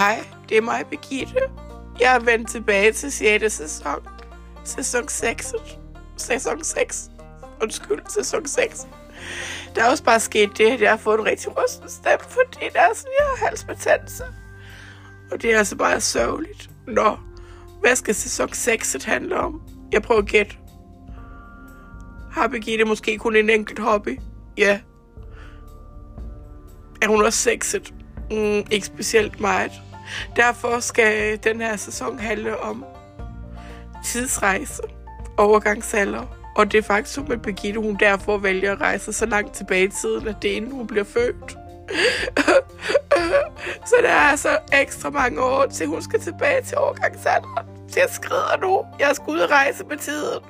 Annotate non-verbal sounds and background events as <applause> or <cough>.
Hej, det er mig, Birgitte. Jeg er vendt tilbage til 6. sæson. Sæson 6. Sæson 6. Undskyld, sæson 6. Der er også bare sket det, at jeg har fået en rigtig rusten stemme, fordi der er sådan, jeg har halsbetændelse. Og det er altså bare sørgeligt. Nå, hvad skal sæson 6 handle om? Jeg prøver at gætte. Har Birgitte måske kun en enkelt hobby? Ja. Er hun også sexet? Mm, ikke specielt meget. Derfor skal den her sæson handle om tidsrejse, overgangsalder, og det er faktisk som at Birgitte, hun derfor vælger at rejse så langt tilbage i tiden, at det er inden hun bliver født. <laughs> så der er altså ekstra mange år til hun skal tilbage til overgangsalderen. Jeg skrider nu. Jeg skal ud og rejse med tiden.